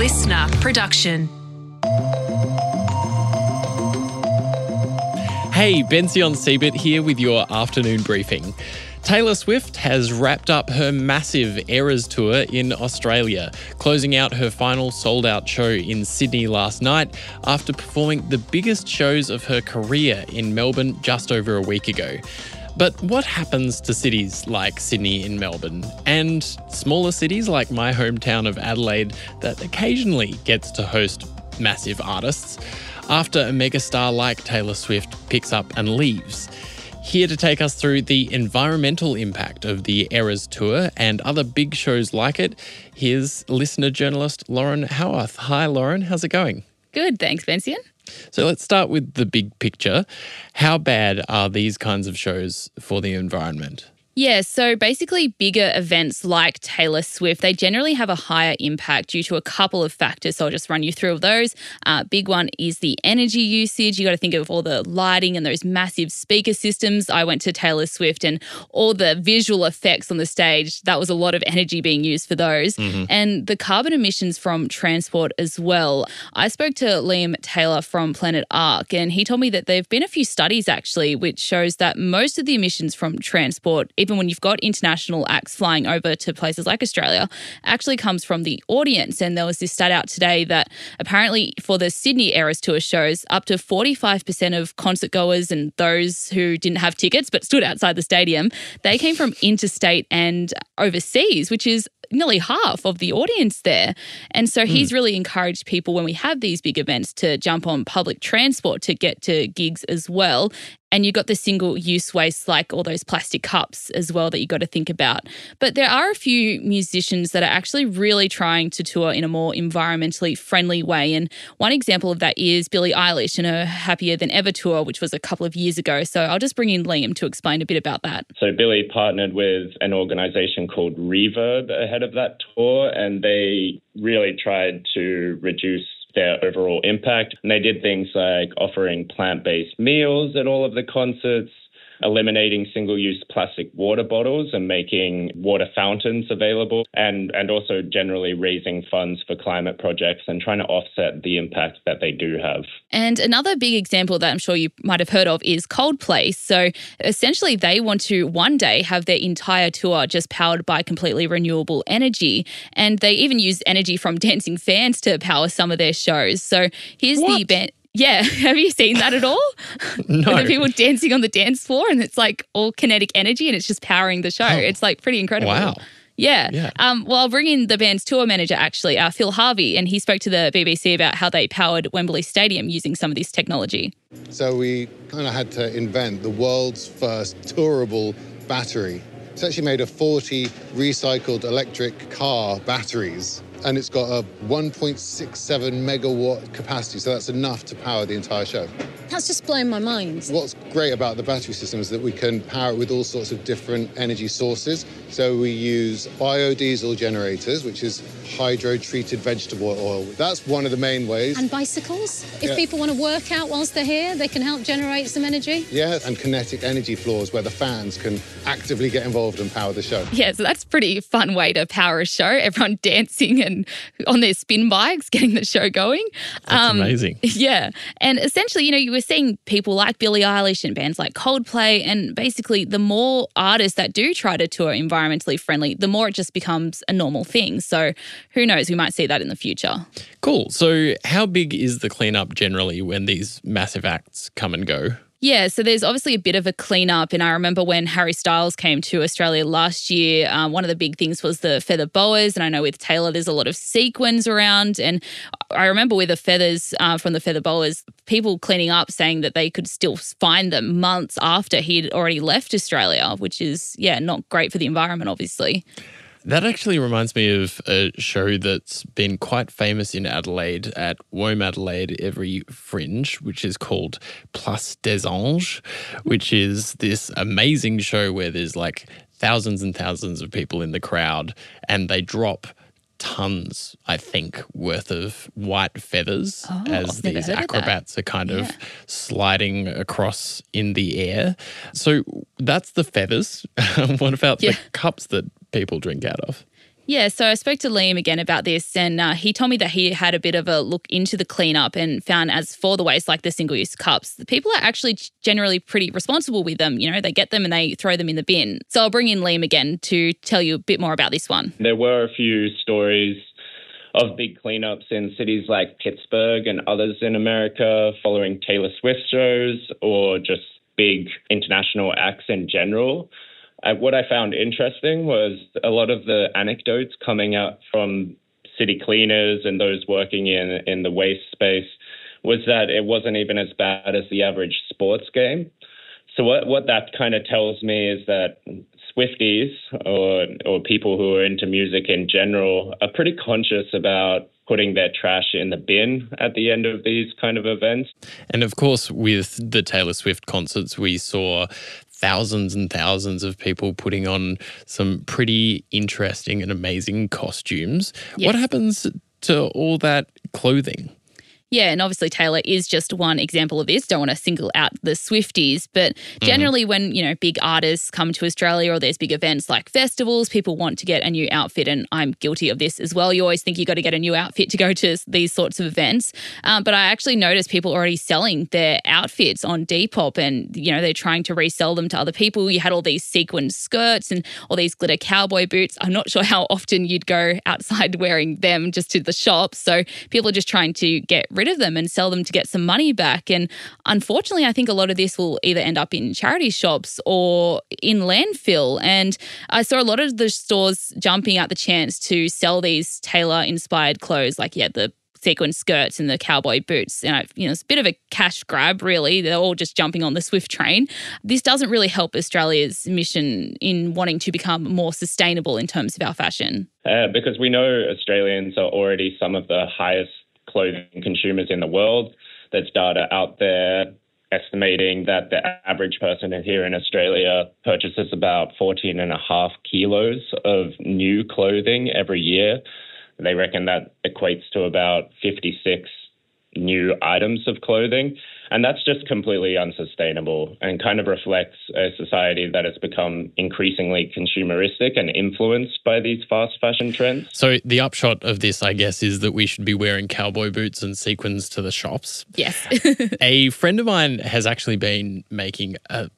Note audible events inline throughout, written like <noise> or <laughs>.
LiSTNR production. Hey, Bension Siebert here with your afternoon briefing. Taylor Swift has wrapped up her massive Eras tour in Australia, closing out her final sold out show in Sydney last night after performing the biggest shows of her career in Melbourne just over a week ago. But what happens to cities like Sydney and Melbourne, and smaller cities like my hometown of Adelaide that occasionally gets to host massive artists, after a megastar like Taylor Swift picks up and leaves? Here to take us through the environmental impact of the Eras Tour and other big shows like it, here's LiSTNR journalist Loren Howarth. Hi, Lauren. How's it going? Good, thanks, Bension. So let's start with the big picture. How bad are these kinds of shows for the environment? Yeah, so basically, bigger events like Taylor Swift, they generally have a higher impact due to a couple of factors. So I'll just run you through those. Uh, big one is the energy usage. You got to think of all the lighting and those massive speaker systems. I went to Taylor Swift and all the visual effects on the stage, that was a lot of energy being used for those. Mm-hmm. And the carbon emissions from transport as well. I spoke to Liam Taylor from Planet Ark, and he told me that there have been a few studies actually which shows that most of the emissions from transport, even even when you've got international acts flying over to places like Australia, actually comes from the audience. And there was this stat out today that apparently for the Sydney Eras Tour shows, up to 45% of concert goers and those who didn't have tickets but stood outside the stadium, they came from interstate and overseas, which is nearly half of the audience there. And so he's mm. really encouraged people when we have these big events to jump on public transport to get to gigs as well. And you've got the single use waste, like all those plastic cups as well, that you've got to think about. But there are a few musicians that are actually really trying to tour in a more environmentally friendly way. And one example of that is Billie Eilish and her Happier Than Ever tour, which was a couple of years ago. So I'll just bring in Liam to explain a bit about that. So Billie partnered with an organization called Reverb ahead of that tour, and they really tried to reduce their overall impact. And they did things like offering plant based meals at all of the concerts, eliminating single use plastic water bottles and making water fountains available, and, and also generally raising funds for climate projects and trying to offset the impact that they do have. And another big example that I'm sure you might have heard of is Coldplay. So essentially, they want to one day have their entire tour just powered by completely renewable energy. And they even use energy from <laughs> dancing fans to power some of their shows. So here's what? the band. Yeah, <laughs> have you seen that at all? <laughs> no. the people dancing on the dance floor and it's like all kinetic energy and it's just powering the show. Oh. It's like pretty incredible. Wow. Yeah. yeah. Um, well, I'll bring in the band's tour manager, actually, uh, Phil Harvey, and he spoke to the BBC about how they powered Wembley Stadium using some of this technology. So we kind of had to invent the world's first tourable battery. It's actually made of 40 recycled electric car batteries and it's got a 1.67 megawatt capacity, so that's enough to power the entire show. That's just blowing my mind. What's great about the battery system is that we can power it with all sorts of different energy sources. So we use biodiesel generators, which is hydro-treated vegetable oil. That's one of the main ways. And bicycles? If yeah. people want to work out whilst they're here, they can help generate some energy? Yeah, and kinetic energy floors where the fans can actively get involved and power the show. Yeah, so that's pretty fun way to power a show. Everyone <laughs> dancing and and on their spin bikes, getting the show going. That's um, amazing. <laughs> Yeah. And essentially, you know, you were seeing people like Billie Eilish and bands like Coldplay. And basically, the more artists that do try to tour environmentally friendly, the more it just becomes a normal thing. So who knows? We might see that in the future. Cool. So, how big is the cleanup generally when these massive acts come and go? Yeah, so there's obviously a bit of a cleanup. And I remember when Harry Styles came to Australia last year, um, one of the big things was the feather boas. And I know with Taylor, there's a lot of sequins around. And I remember with the feathers uh, from the feather boas, people cleaning up saying that they could still find them months after he'd already left Australia, which is, yeah, not great for the environment, obviously. That actually reminds me of a show that's been quite famous in Adelaide at WOMADelaide every fringe, which is called Place des Anges, which is this amazing show where there's like thousands and thousands of people in the crowd and they drop tons, I think, worth of white feathers oh, as these acrobats are kind yeah. of sliding across in the air. So that's the feathers. <laughs> what about yeah. the cups that people drink out of? Yeah, so I spoke to Liam again about this, and uh, he told me that he had a bit of a look into the cleanup and found as for the waste, like the single use cups, the people are actually generally pretty responsible with them. You know, they get them and they throw them in the bin. So I'll bring in Liam again to tell you a bit more about this one. There were a few stories of big cleanups in cities like Pittsburgh and others in America following Taylor Swift shows or just big international acts in general. Uh, what I found interesting was a lot of the anecdotes coming out from city cleaners and those working in, in the waste space was that it wasn't even as bad as the average sports game. So what, what that kind of tells me is that Swifties or or people who are into music in general are pretty conscious about putting their trash in the bin at the end of these kind of events. And of course, with the Taylor Swift concerts, we saw thousands and thousands of people putting on some pretty interesting and amazing costumes. Yes. What happens to all that clothing? Yeah, and obviously Taylor is just one example of this. Don't want to single out the Swifties, but mm-hmm. generally, mm. when you know big artists come to Australia or there's big events like festivals, people want to get a new outfit, and I'm guilty of this as well. You always think you got to get a new outfit to go to these sorts of events, um, but I actually noticed people already selling their outfits on Depop, and you know they're trying to resell them to other people. You had all these sequin skirts and all these glitter cowboy boots. I'm not sure how often you'd go outside <laughs> wearing them just to the shop, so people are just trying to get rid of them and sell them to get some money back. And unfortunately, I think a lot of this will either end up in charity shops or in landfill. And I saw a lot of the stores jumping at the chance to sell these Taylor inspired clothes, like, yeah, the sequin skirts and the cowboy boots. And you know, it's a bit of a cash grab, really. They're all just jumping on the Swift train. This doesn't really help Australia's mission in wanting to become more sustainable in terms of our fashion. Uh, because we know Australians are already some of the highest clothing consumers in the world. There's data out there estimating that the average person here in Australia purchases about 14 and a half kilos of new clothing every year. They reckon that equates to about 56 new items of clothing. And that's just completely unsustainable and kind of reflects a society that has become increasingly consumeristic and influenced by these fast fashion trends. So, the upshot of this, I guess, is that we should be wearing cowboy boots and sequins to the shops. Yes. <laughs> a friend of mine has actually been making a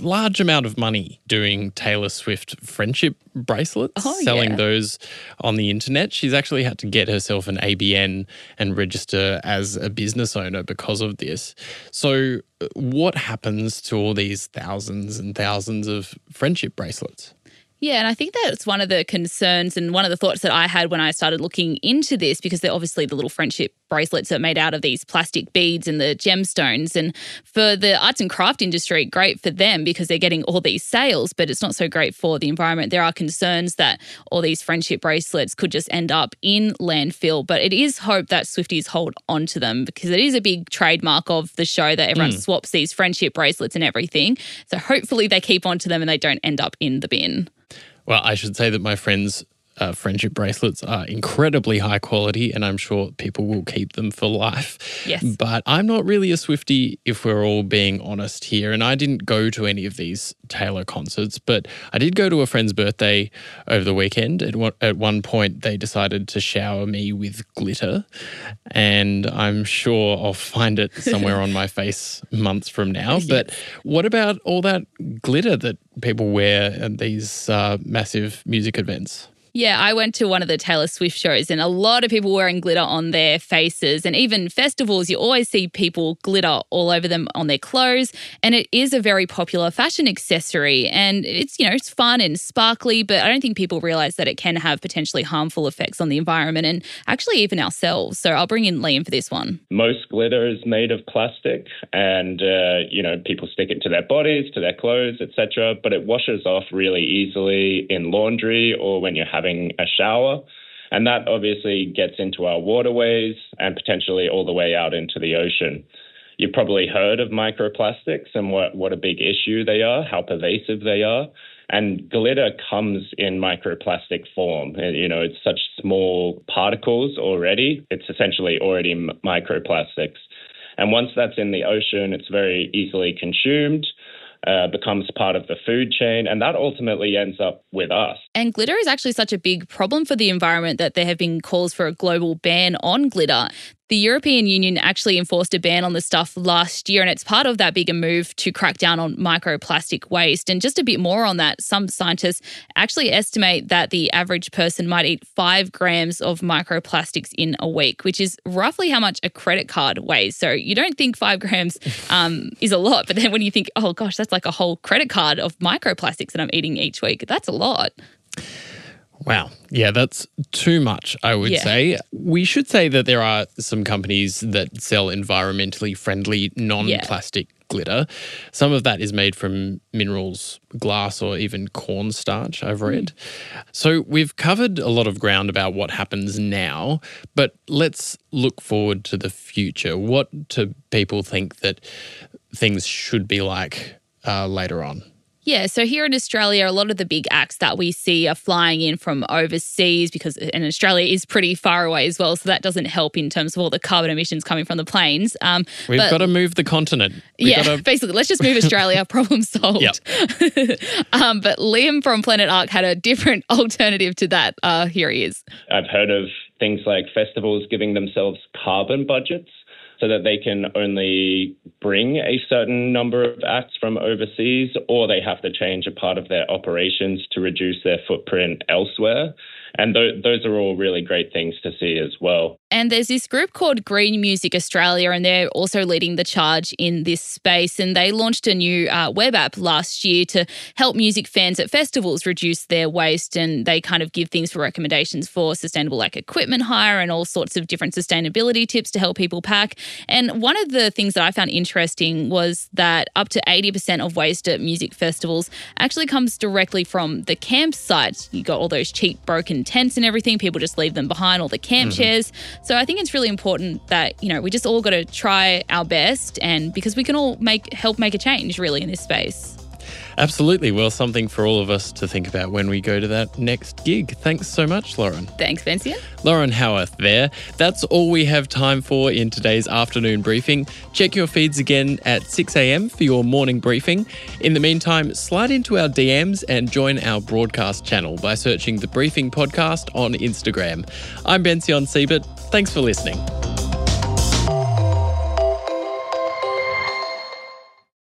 large amount of money doing Taylor Swift friendship bracelets, oh, selling yeah. those on the internet. She's actually had to get herself an ABN and register as a business owner because of this. So, uh, what happens to all these thousands and thousands of friendship bracelets? Yeah, and I think that's one of the concerns and one of the thoughts that I had when I started looking into this because they're obviously the little friendship bracelets are made out of these plastic beads and the gemstones. And for the arts and craft industry, great for them because they're getting all these sales, but it's not so great for the environment. There are concerns that all these friendship bracelets could just end up in landfill, but it is hope that Swifties hold on to them because it is a big trademark of the show that everyone mm. swaps these friendship bracelets and everything. So hopefully they keep on to them and they don't end up in the bin. Well, I should say that my friends uh, friendship bracelets are incredibly high quality, and I'm sure people will keep them for life. Yes. But I'm not really a Swifty, if we're all being honest here. And I didn't go to any of these Taylor concerts, but I did go to a friend's birthday over the weekend. At one, at one point, they decided to shower me with glitter, and I'm sure I'll find it somewhere on my <laughs> face months from now. Yes. But what about all that glitter that people wear at these uh, massive music events? Yeah, I went to one of the Taylor Swift shows and a lot of people wearing glitter on their faces. And even festivals, you always see people glitter all over them on their clothes. And it is a very popular fashion accessory. And it's, you know, it's fun and sparkly, but I don't think people realize that it can have potentially harmful effects on the environment and actually even ourselves. So I'll bring in Liam for this one. Most glitter is made of plastic and, uh, you know, people stick it to their bodies, to their clothes, etc. But it washes off really easily in laundry or when you're having having a shower. And that obviously gets into our waterways and potentially all the way out into the ocean. You've probably heard of microplastics and what, what a big issue they are, how pervasive they are. And glitter comes in microplastic form. You know, it's such small particles already. It's essentially already microplastics. And once that's in the ocean, it's very easily consumed uh, becomes part of the food chain, and that ultimately ends up with us. And glitter is actually such a big problem for the environment that there have been calls for a global ban on glitter. The European Union actually enforced a ban on the stuff last year, and it's part of that bigger move to crack down on microplastic waste. And just a bit more on that, some scientists actually estimate that the average person might eat five grams of microplastics in a week, which is roughly how much a credit card weighs. So you don't think five grams um, <laughs> is a lot, but then when you think, oh gosh, that's like a whole credit card of microplastics that I'm eating each week, that's a lot. Wow. Yeah, that's too much, I would Yeah. say. We should say that there are some companies that sell environmentally friendly, non plastic glitter. Some of that is made from minerals, glass, or even cornstarch, I've read. So we've covered a lot of ground about what happens now, but let's look forward to the future. What do people think that things should be like uh, later on? Yeah, so here in Australia, a lot of the big acts that we see are flying in from overseas because and Australia is pretty far away as well, so that doesn't help in terms of all the carbon emissions coming from the planes. Um, We've but- got to move the continent. We've yeah, gotta- <laughs> basically, let's just move Australia. <laughs> Problem solved. <laughs> um, but Liam from Planet Ark had a different alternative to that. Uh, here he is. I've heard of things like festivals giving themselves carbon budgets so that they can only bring a certain number of acts from overseas or they have to change a part of their operations to reduce their footprint elsewhere. And th- those are all really great things to see as well. And there's this group called Green Music Australia, and they're also leading the charge in this space. And they launched a new uh, web app last year to help music fans at festivals reduce their waste. And they kind of give things for recommendations for sustainable, like equipment hire and all sorts of different sustainability tips to help people pack. And one of the things that I found interesting was that up to 80% of waste at music festivals actually comes directly from the campsite. You got all those cheap, broken tents and everything. People just leave them behind, all the mm-hmm. camp chairs. So I think it's really important that, you know, we just all got to try our best and because we can all make help make a change really in this space. Absolutely. Well, something for all of us to think about when we go to that next gig. Thanks so much, Loren. Thanks, Vincent. Loren Howarth there. That's all we have time for in today's afternoon briefing. Check your feeds again at 6 a.m. for your morning briefing. In the meantime, slide into our DMs and join our broadcast channel by searching the Briefing Podcast on Instagram. I'm Bension Siebert. Thanks for listening.